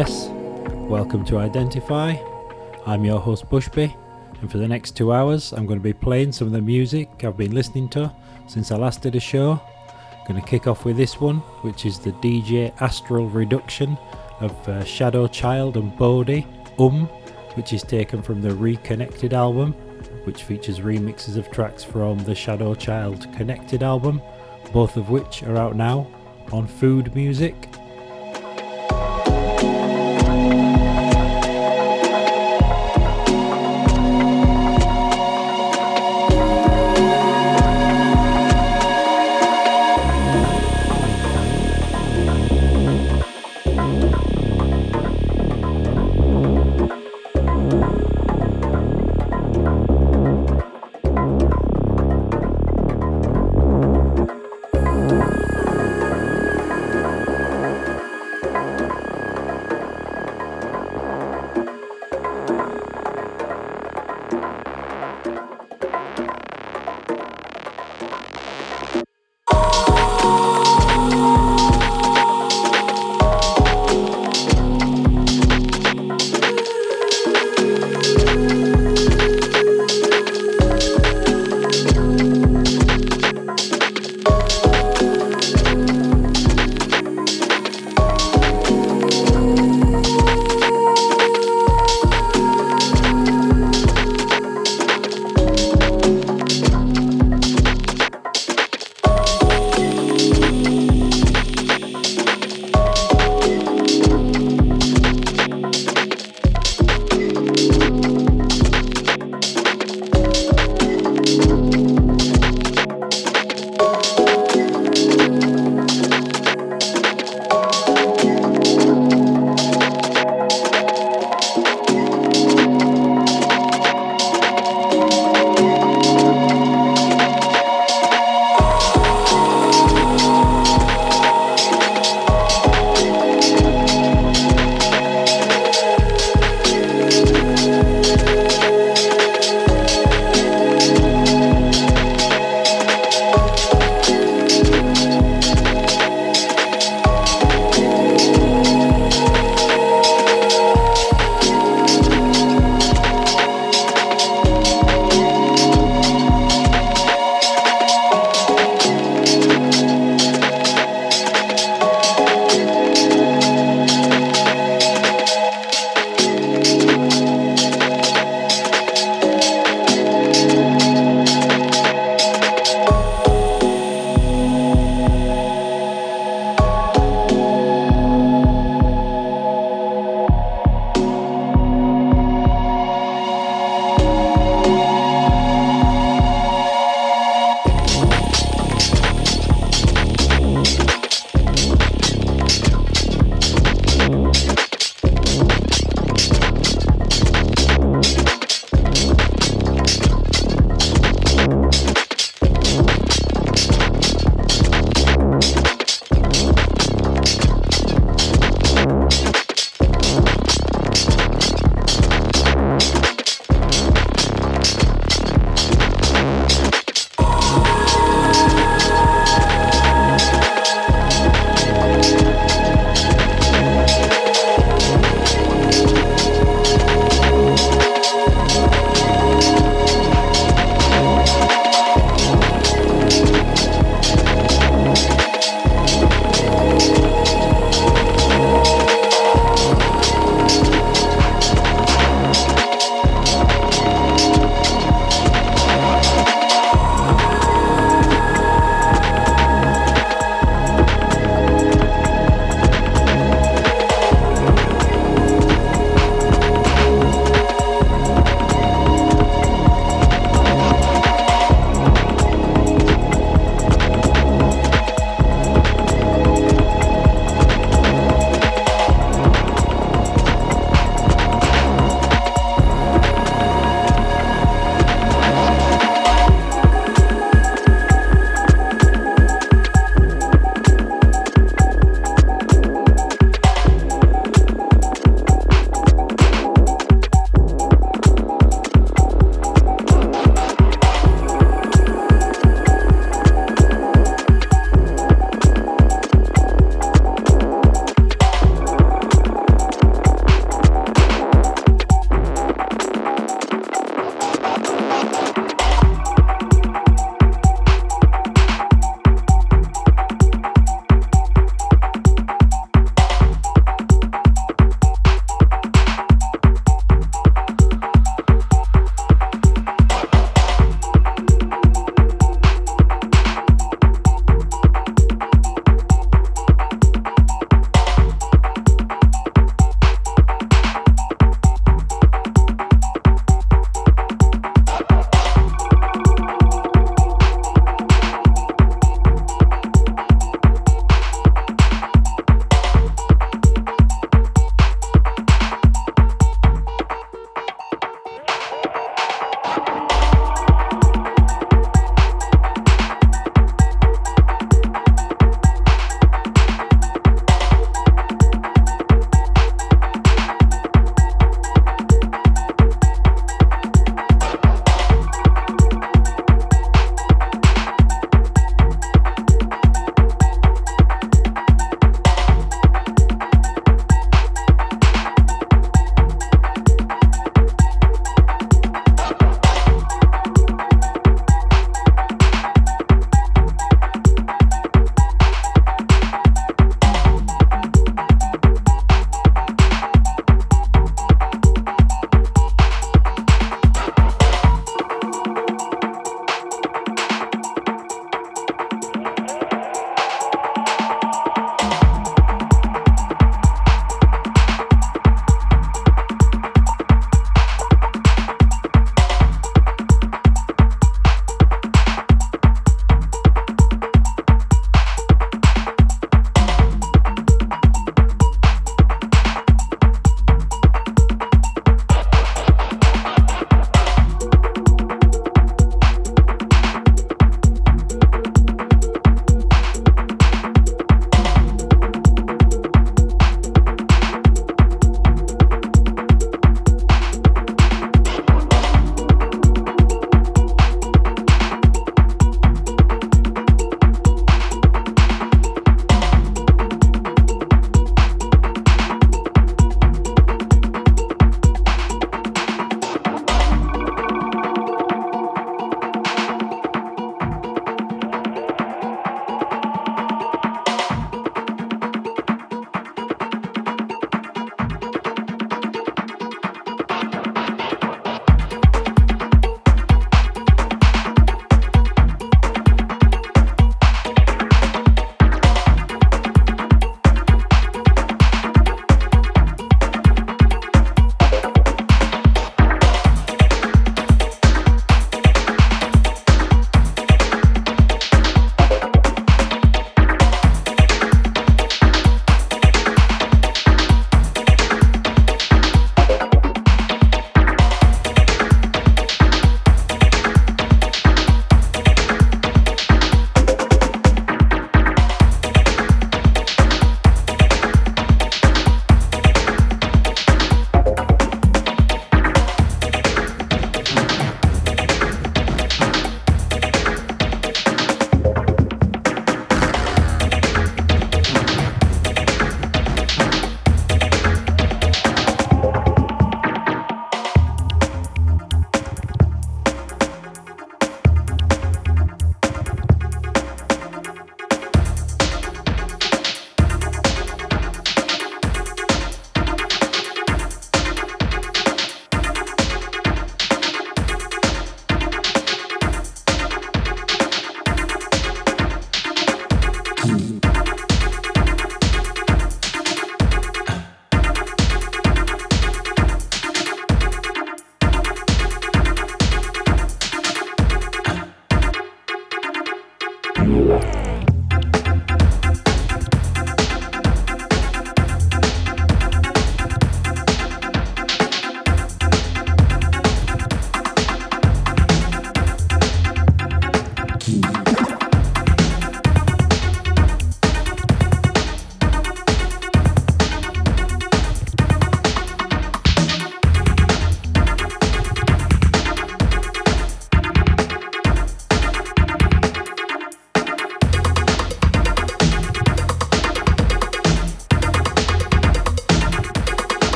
Yes. Welcome to Identify. I'm your host Bushby, and for the next two hours, I'm going to be playing some of the music I've been listening to since I last did a show. I'm going to kick off with this one, which is the DJ Astral Reduction of uh, Shadow Child and Bodhi, Um, which is taken from the Reconnected album, which features remixes of tracks from the Shadow Child Connected album, both of which are out now on Food Music.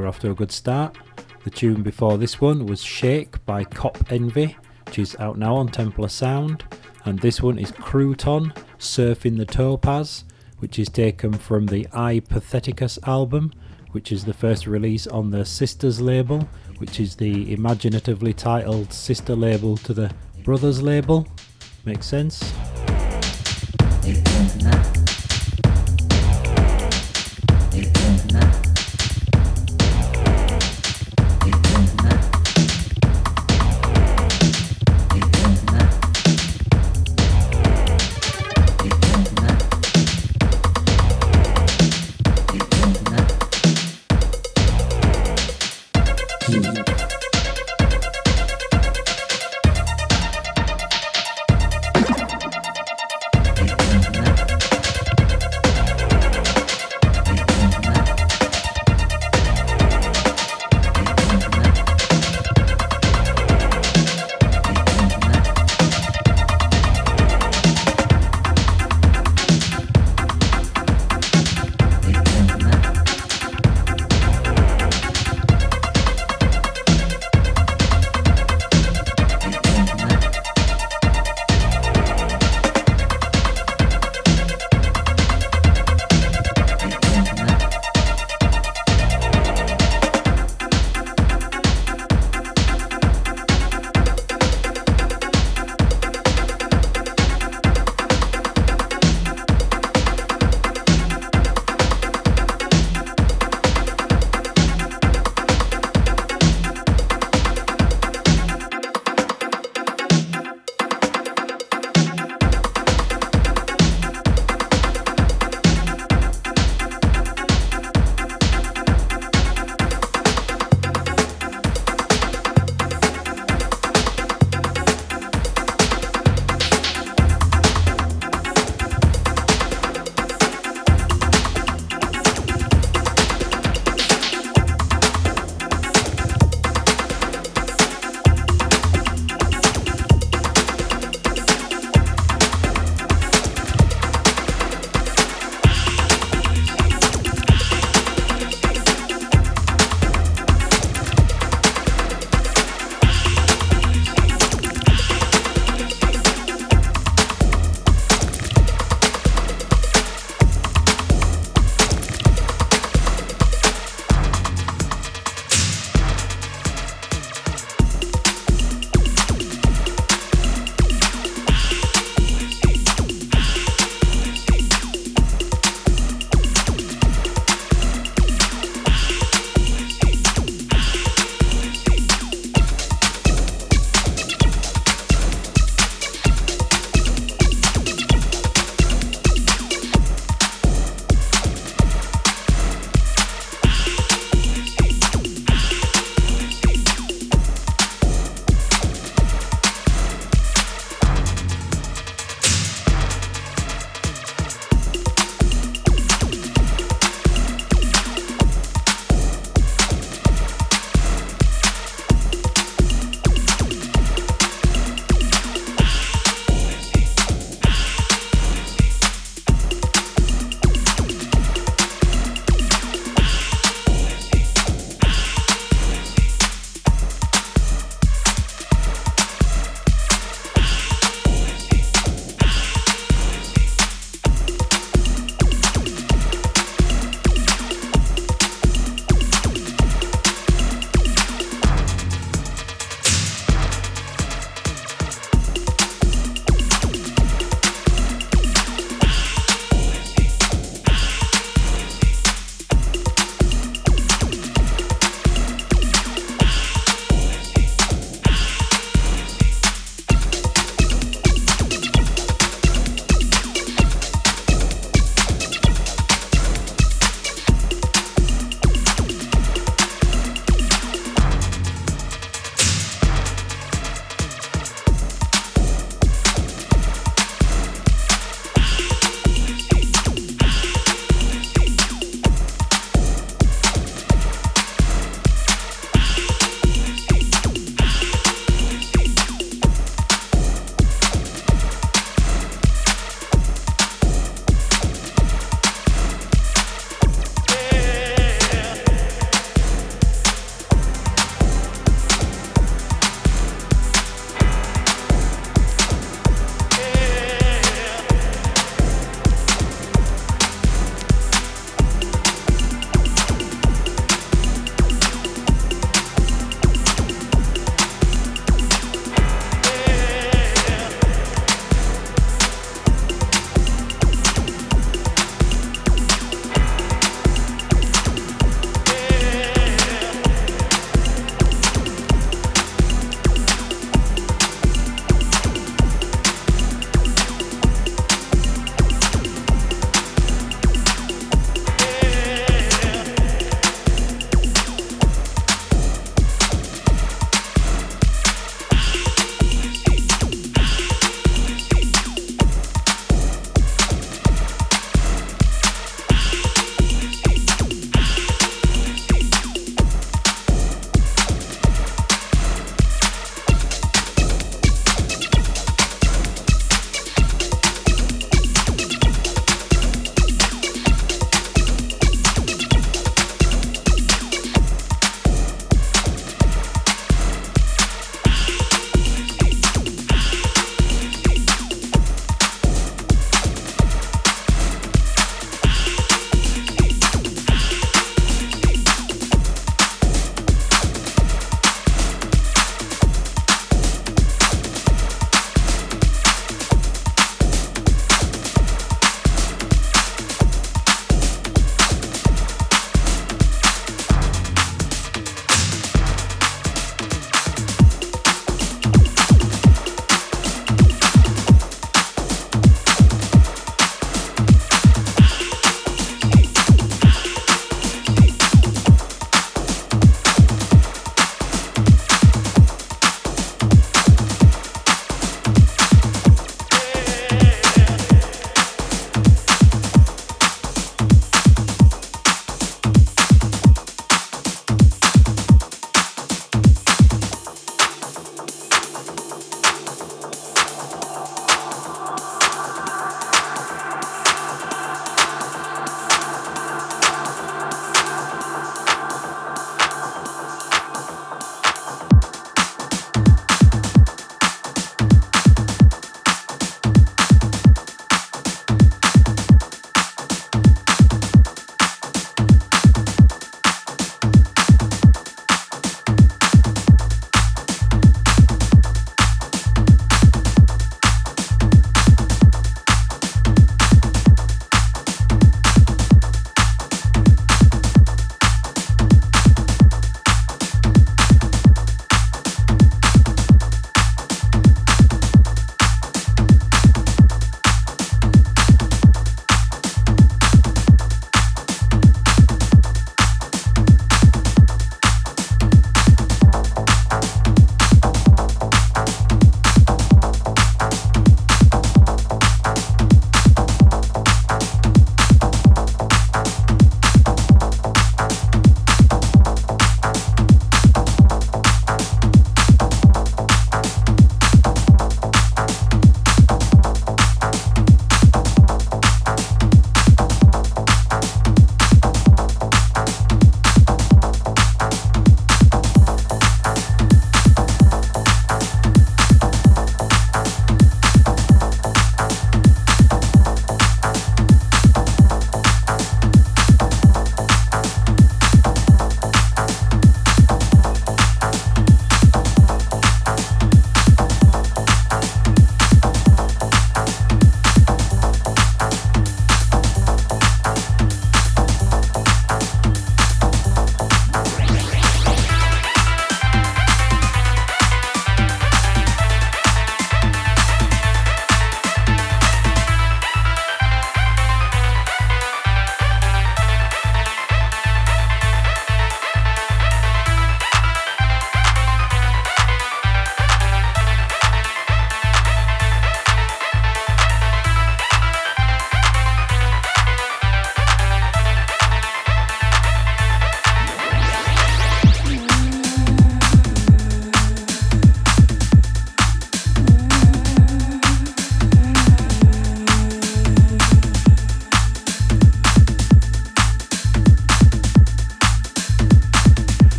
We're off to a good start. The tune before this one was Shake by Cop Envy, which is out now on Templar Sound. And this one is Crouton Surfing the Topaz, which is taken from the I Patheticus album, which is the first release on the Sisters label, which is the imaginatively titled sister label to the Brothers label. Makes sense?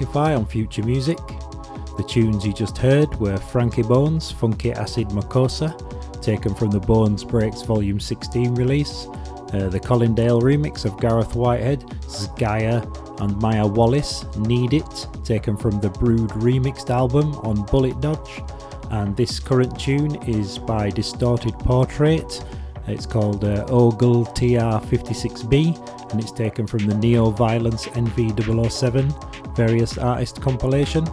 Identify on Future Music. The tunes you just heard were Frankie Bones, Funky Acid Makossa, taken from the Bones Breaks Volume 16 release, uh, the Colindale remix of Gareth Whitehead, Zgaia, and Maya Wallace, Need It, taken from the Brood remixed album on Bullet Dodge, and this current tune is by Distorted Portrait. It's called uh, Ogle TR56B and it's taken from the Neo Violence NV007 various artist compilation.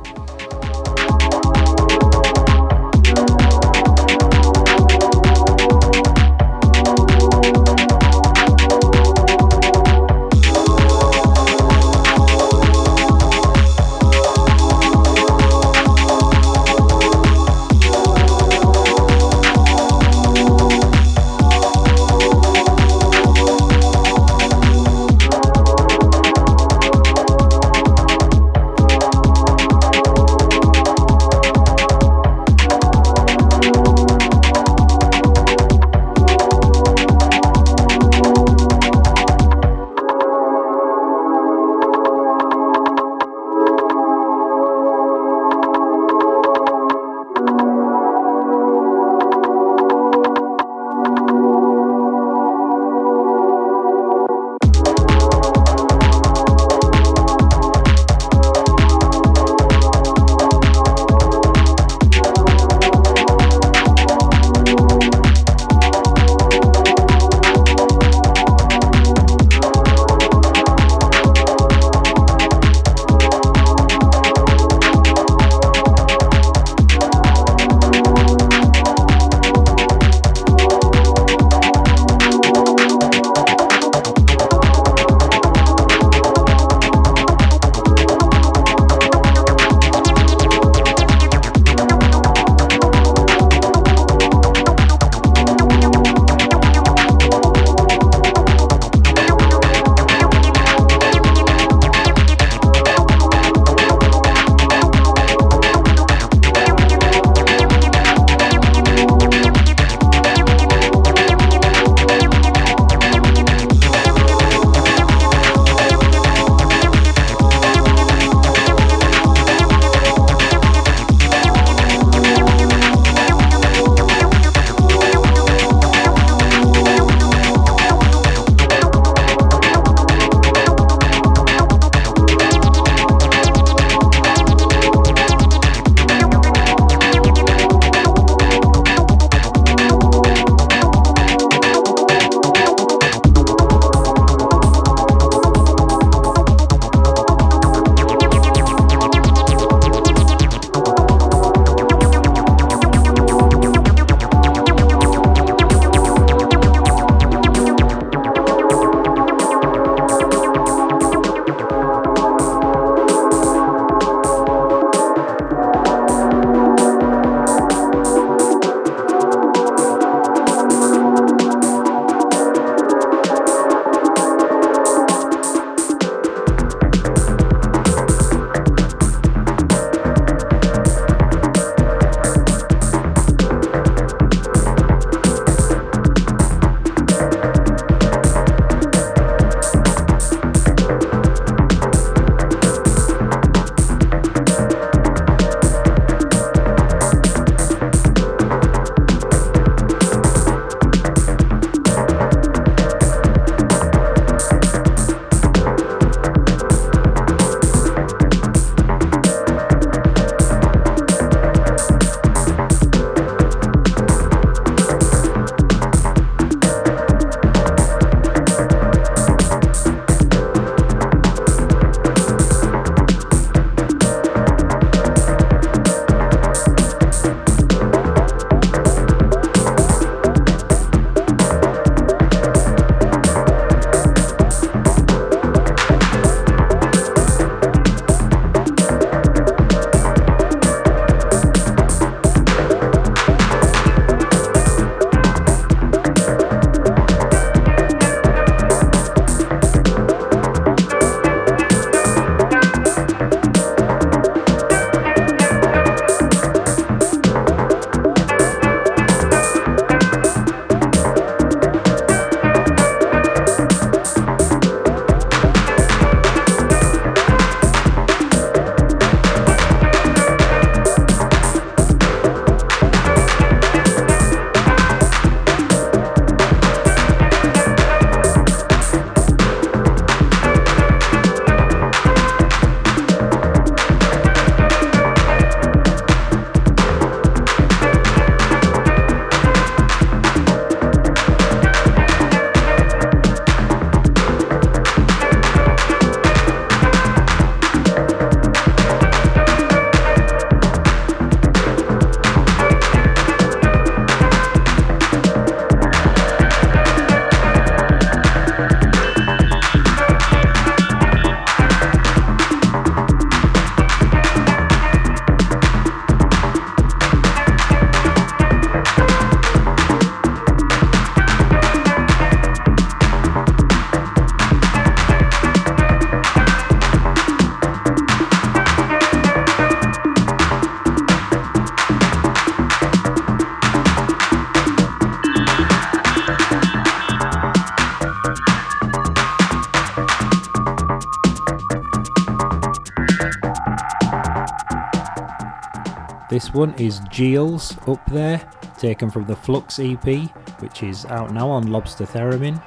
This one is Geels Up There, taken from the Flux EP, which is out now on Lobster Theremin.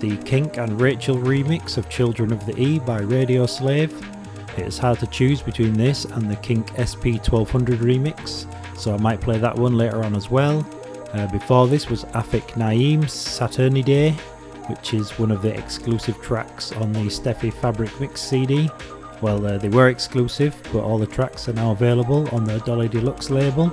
The Kink and Rachel remix of Children of the E by Radio Slave. It is hard to choose between this and the Kink SP 1200 remix, so I might play that one later on as well. Uh, before this was Afik Naeem's Saturnidae, which is one of the exclusive tracks on the Steffi Fabric Mix CD. Well, uh, they were exclusive, but all the tracks are now available on the Dolly Deluxe label.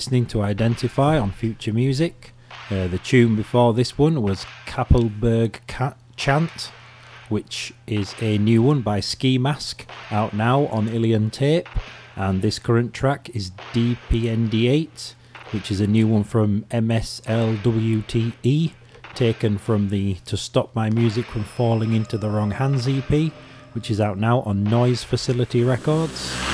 Listening to Identify on Future Music. Uh, the tune before this one was Kappelberg Cat Chant, which is a new one by Skee Mask, out now on Ilian Tape. And this current track is DPND8, which is a new one from MSLWTE, taken from the To Stop My Music from Falling into the Wrong Hands EP, which is out now on Noise Facility Records.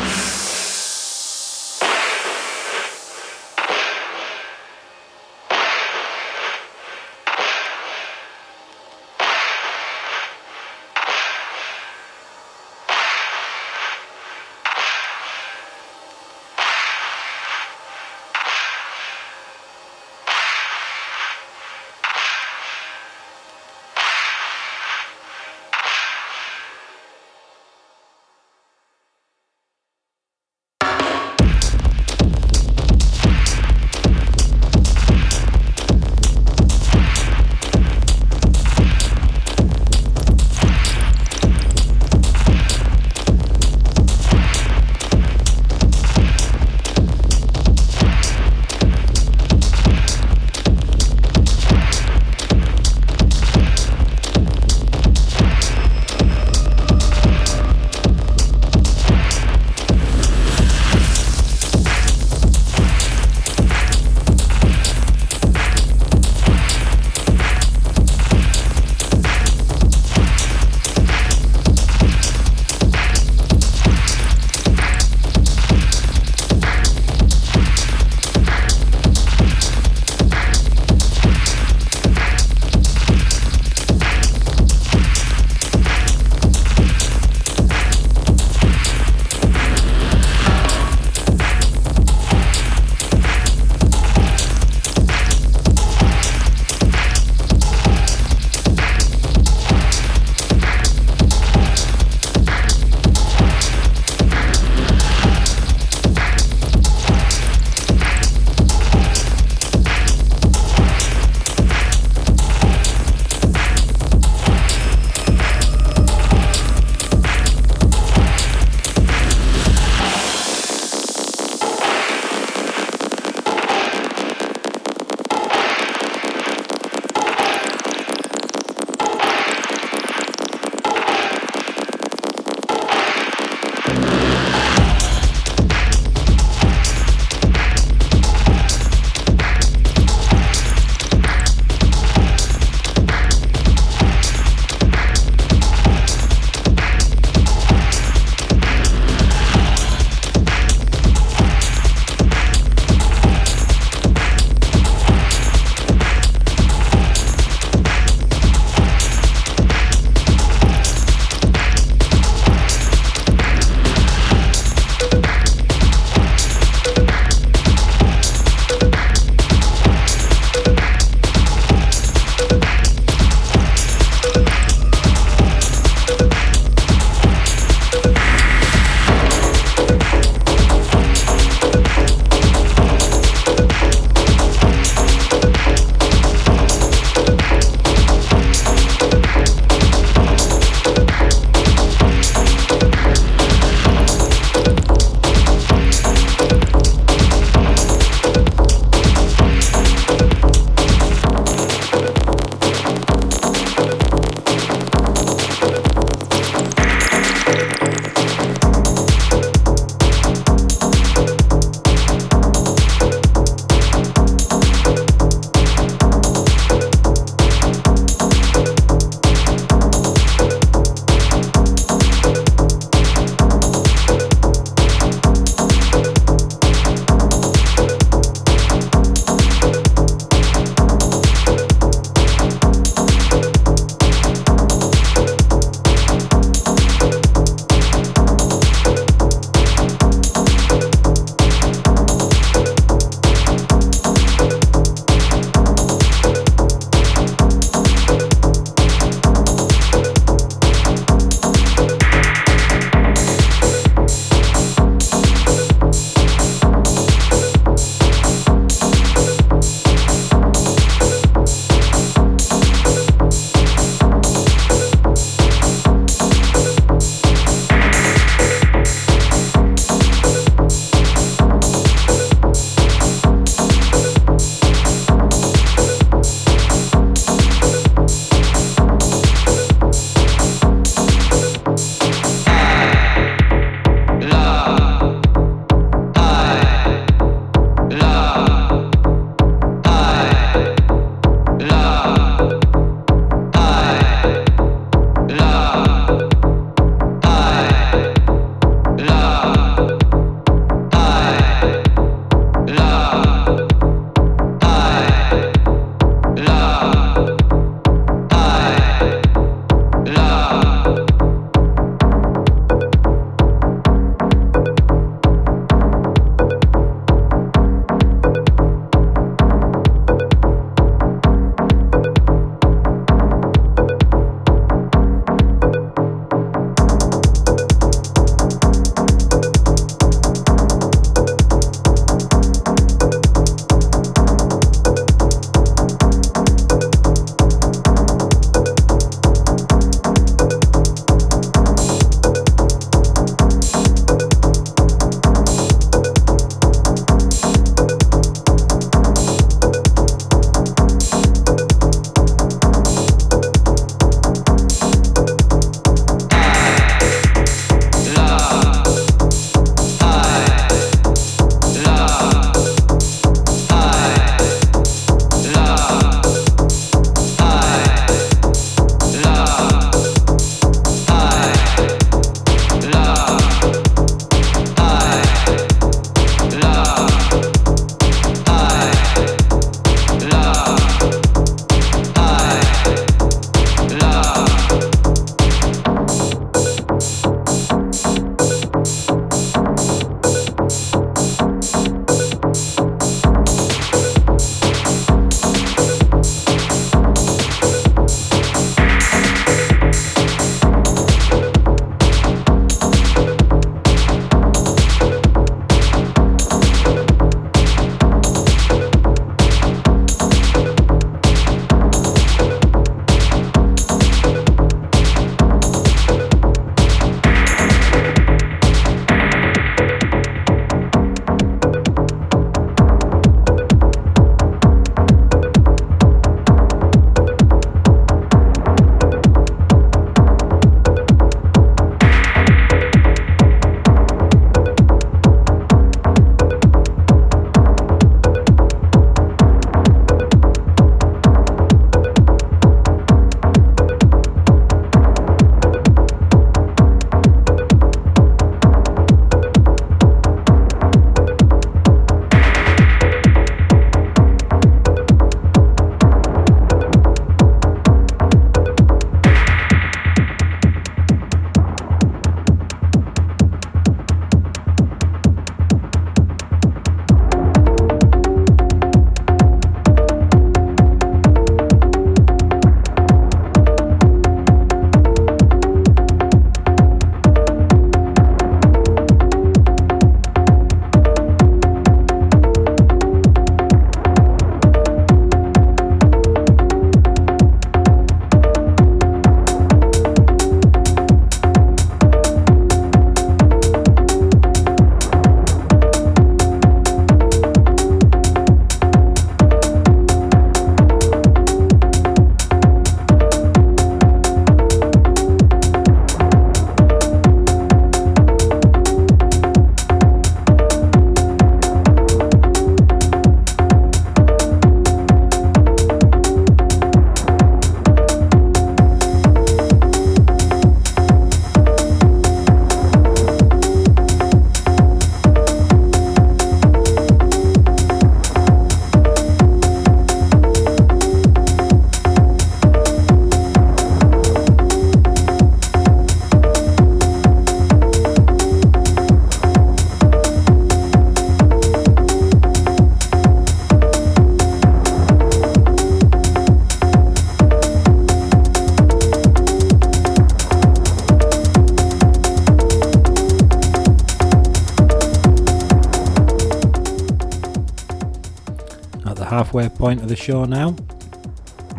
Halfway point of the show now.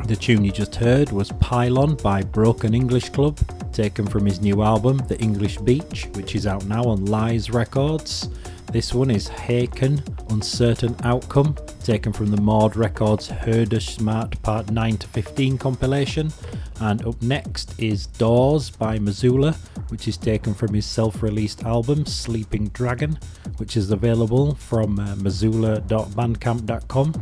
The tune you just heard was Pylon by Broken English Club, taken from his new album, The English Beach, which is out now on Lies Records. This one is Haken Uncertain Outcome, taken from the Maud Records Herder Smart Part 9 to 15 compilation. And up next is Doors by Missoula, which is taken from his self released album Sleeping Dragon, which is available from uh, missoula.bandcamp.com.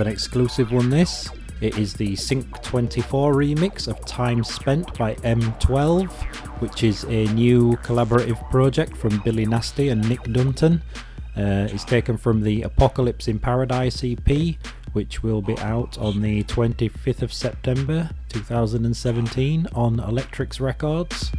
exclusive one this. It is the Sync 24 remix of Time Spent by M12, which is a new collaborative project from Billy Nasty and Nick Dunton. Uh, it's taken from the Apocalypse in Paradise EP, which will be out on the 25th of September 2017 on Electrix Records.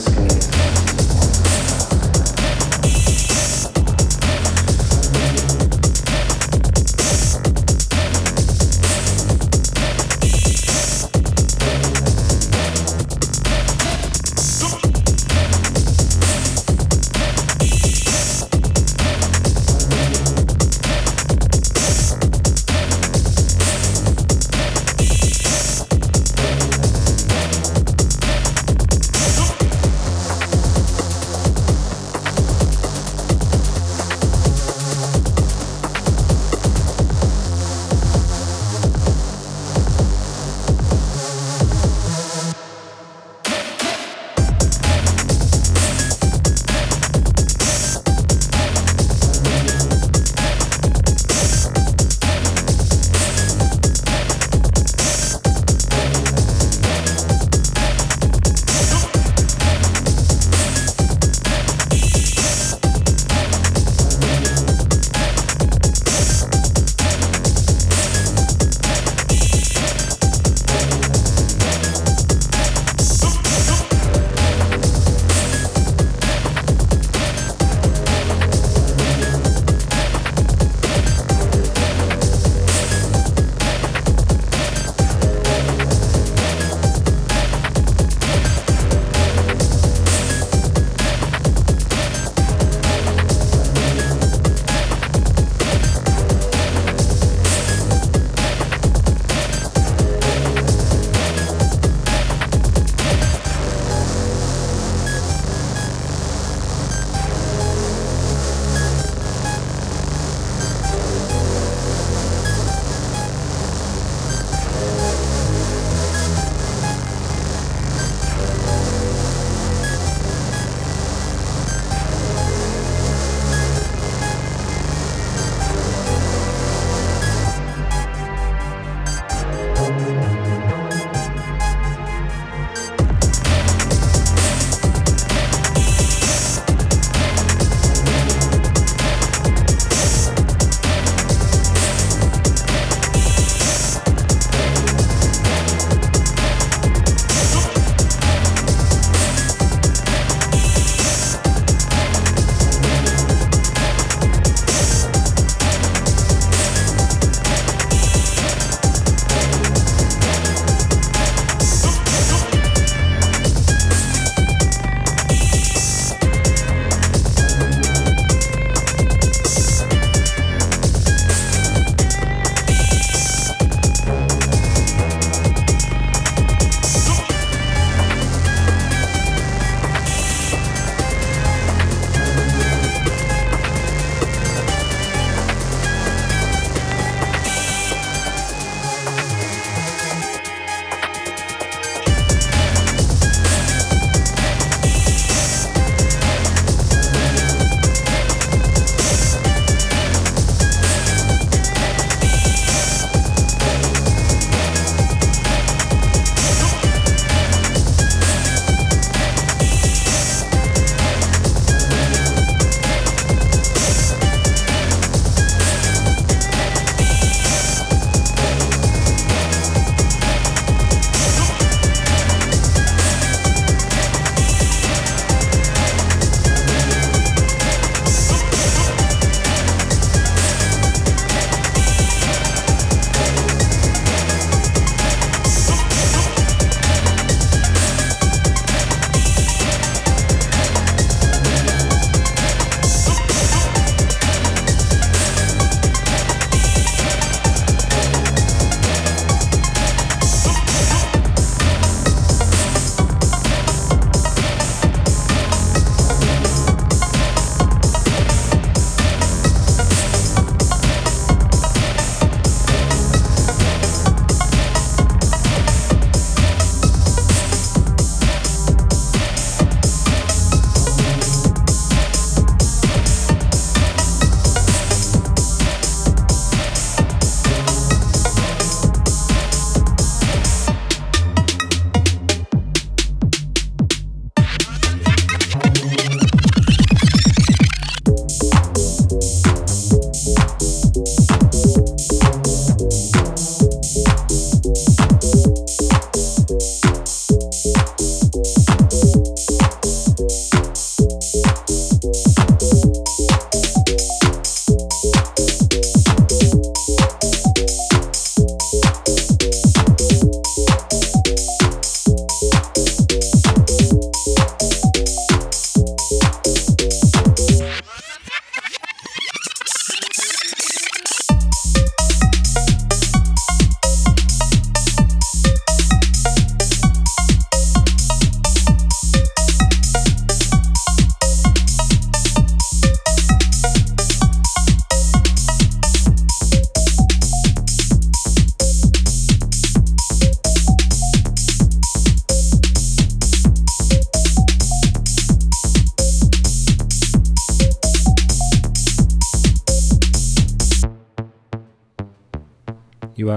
skin.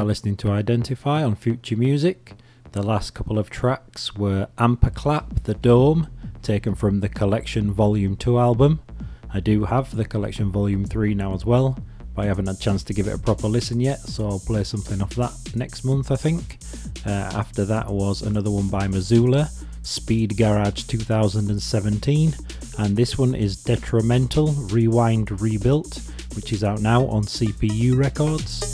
Are listening to Identify on Future Music. The last couple of tracks were Amperclap, The Dome, taken from the Collection Volume 2 album. I do have the Collection Volume 3 now as well, but I haven't had a chance to give it a proper listen yet, so I'll play something off that next month, I think. Uh, after that was another one by Missoula, Speed Garage 2017, and this one is Detrimental Rewind Rebuilt, which is out now on CPU Records.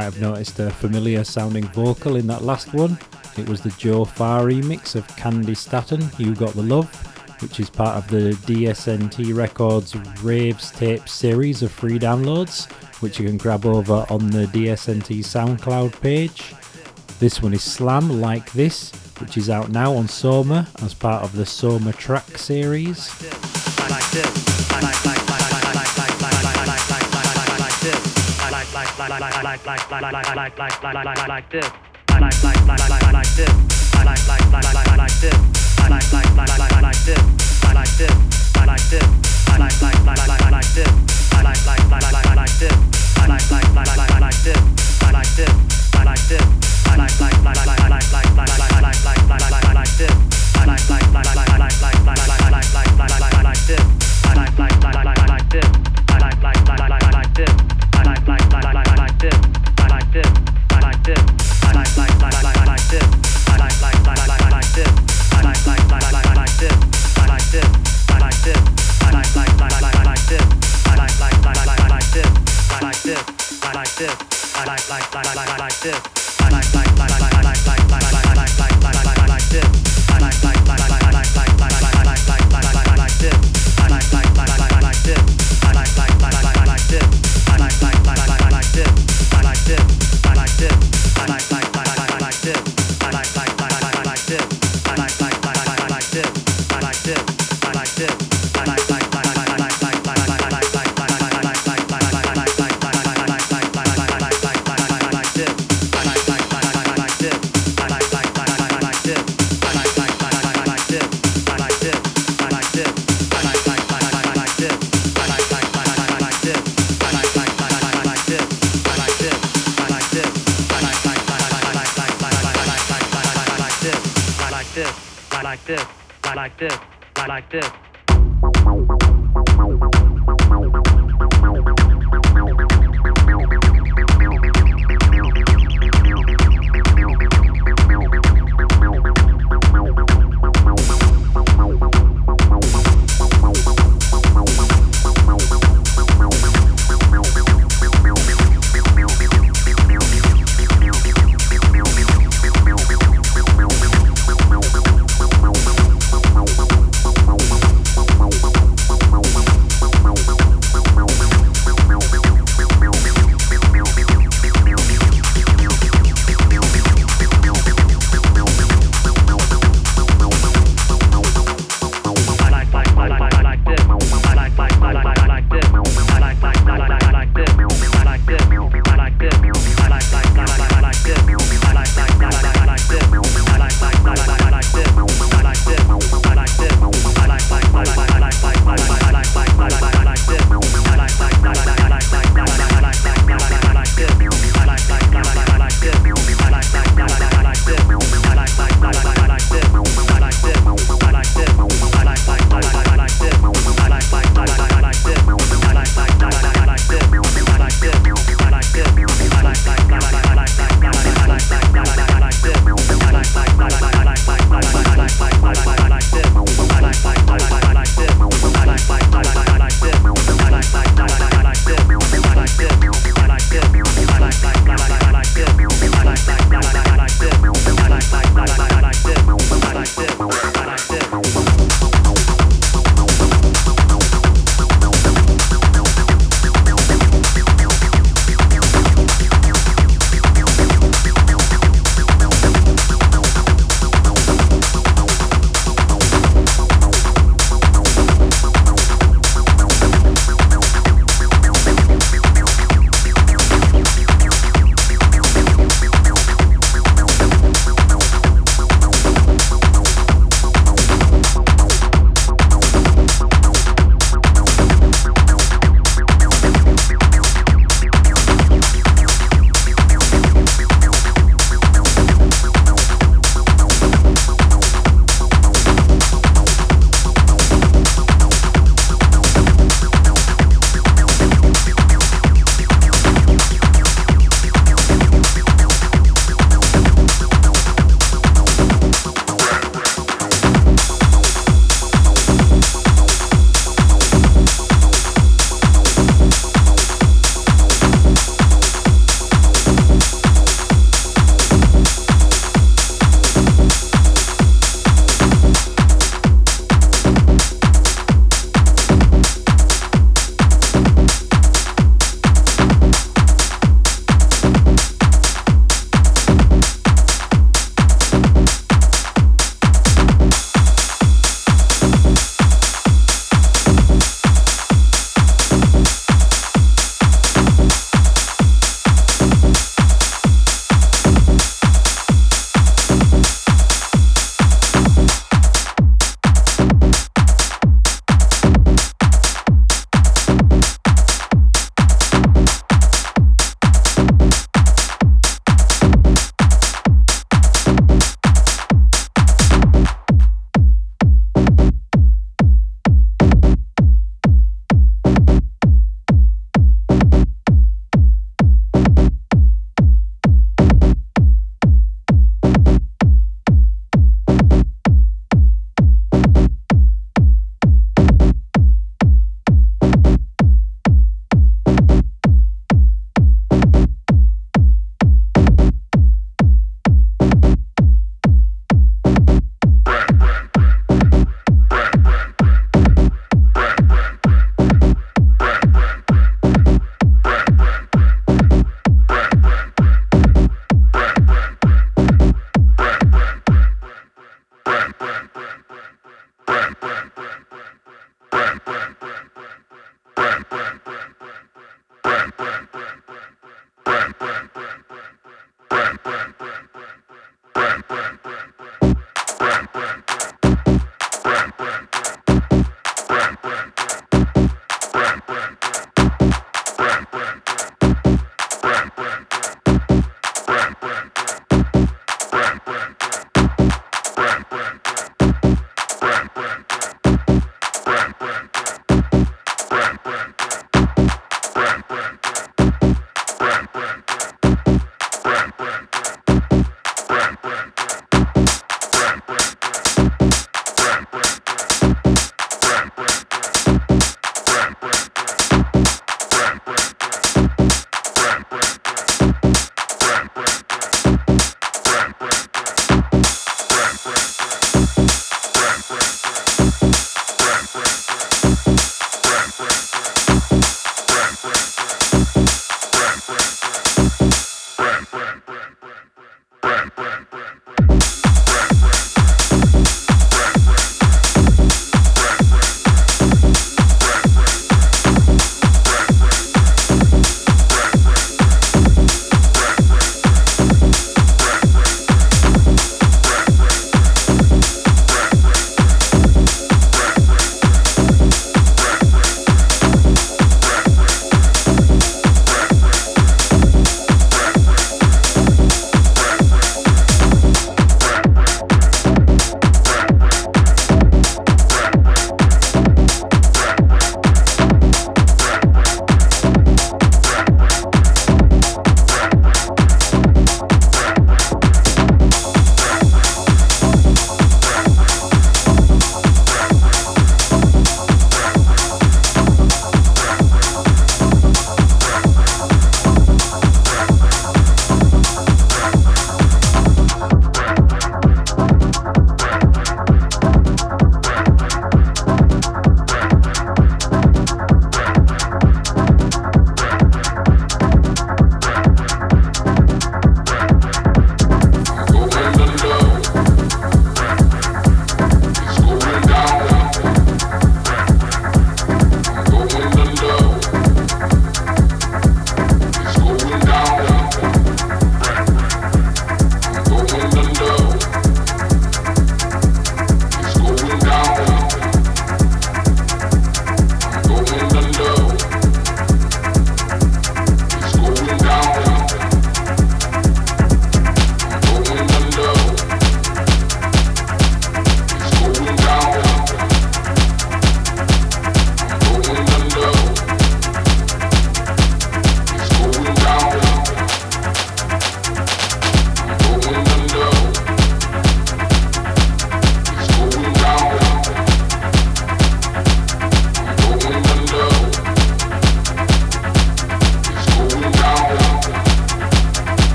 might have noticed a familiar sounding vocal in that last one. It was the Joe Farr remix of Candi Staton, You Got the Love, which is part of the DSNT Records Raves Tape series of free downloads, which you can grab over on the DSNT SoundCloud page. This one is Slam Like This, which is out now on Soma as part of the Soma Track series. Like this, like this, like like this. like this. I like like like like like like this. I like like like. did.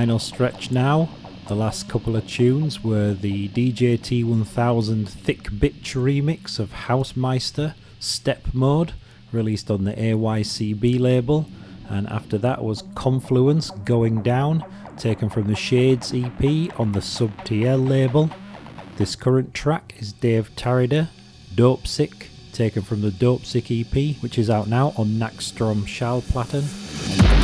Final stretch now. The last couple of tunes were the DJ T-1000 Thick Bitch remix of Housemeister Step Mode, released on the AYCB label, and after that was Confluence Going Down, taken from the Shades EP on the Sub TL label. This current track is Dave Tarrida, Dope Sick, taken from the Dope Sick EP, which is out now on Nachtstrom Schallplatten.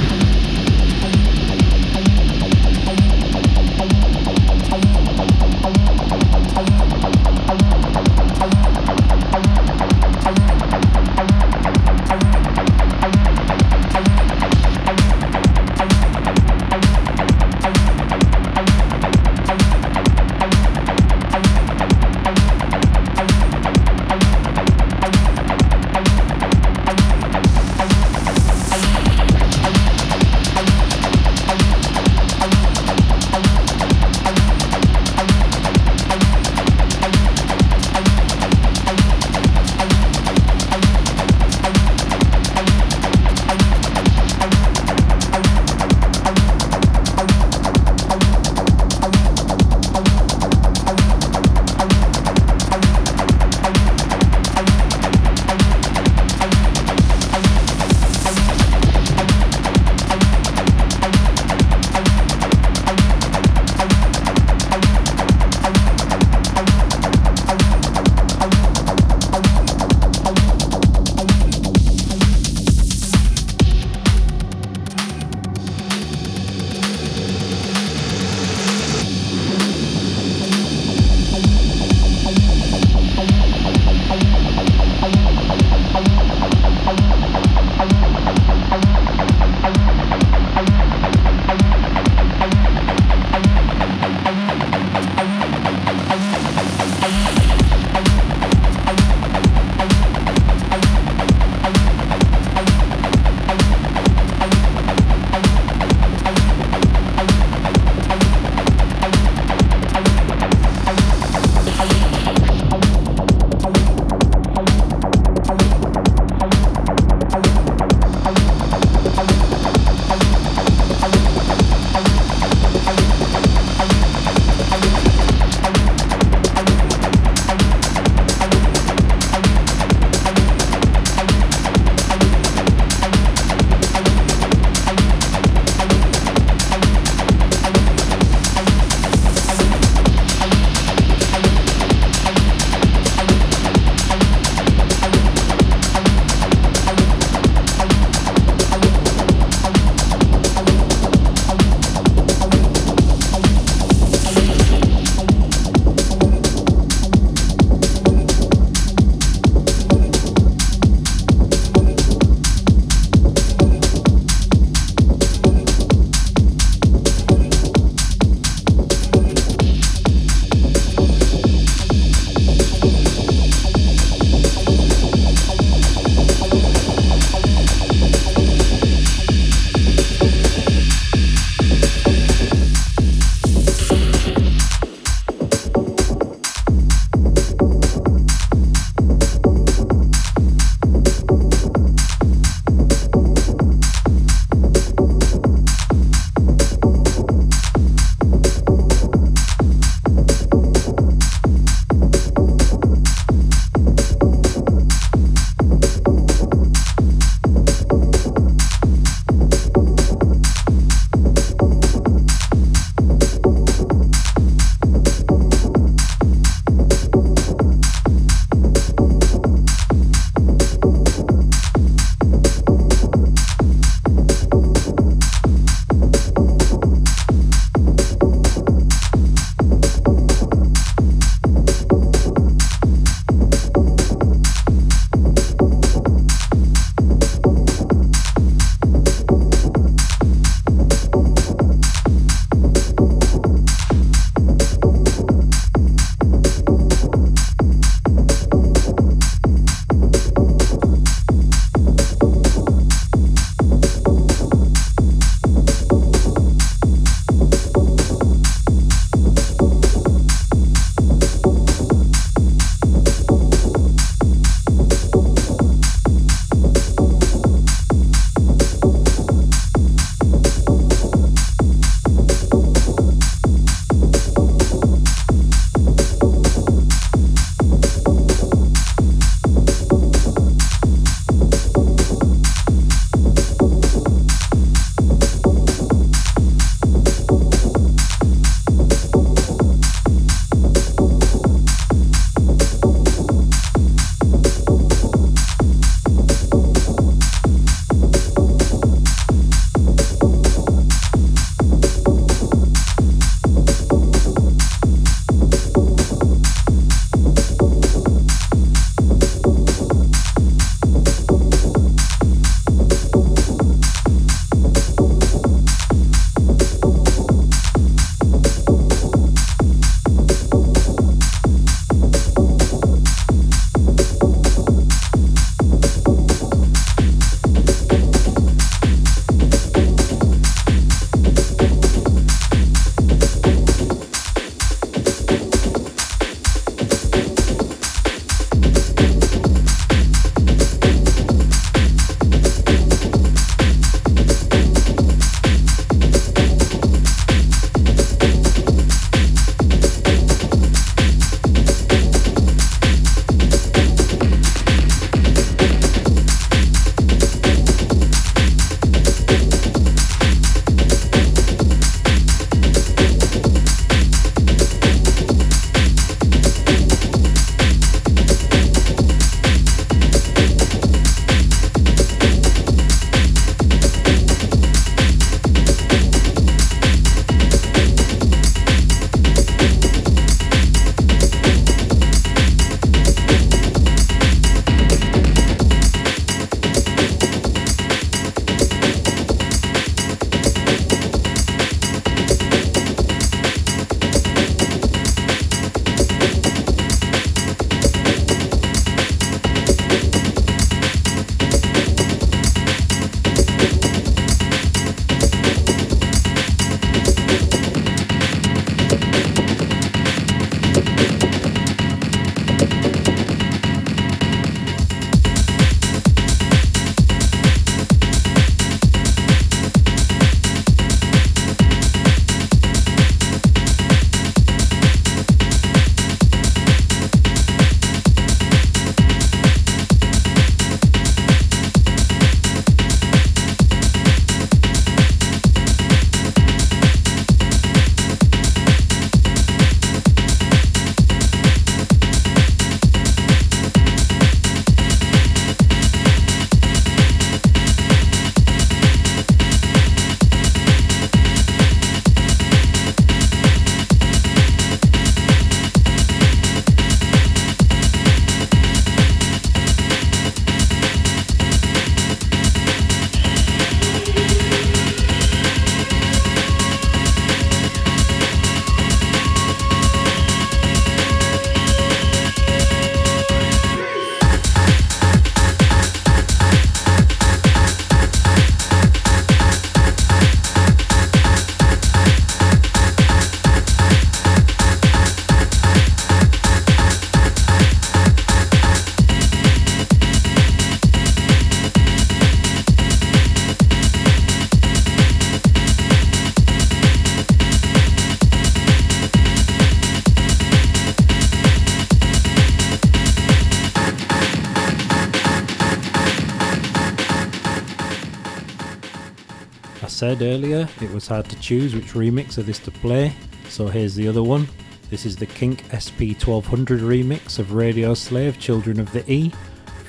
Said earlier, it was hard to choose which remix of this to play, so here's the other one. This is the Kink SP1200 remix of Radio Slave Children of the E.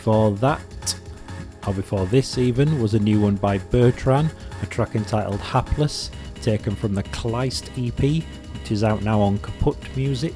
For that, or before this even, was a new one by Bertrand, a track entitled Hapless, taken from the Kleist EP, which is out now on Kaput Music.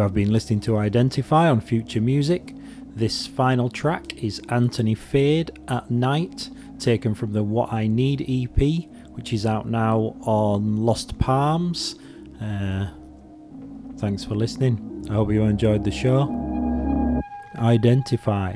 You have been listening to Identify on Future Music. This final track is Anthony Fade at Night, taken from the What I Need EP, which is out now on Lost Palms. Uh, thanks for listening. I hope you enjoyed the show. Identify.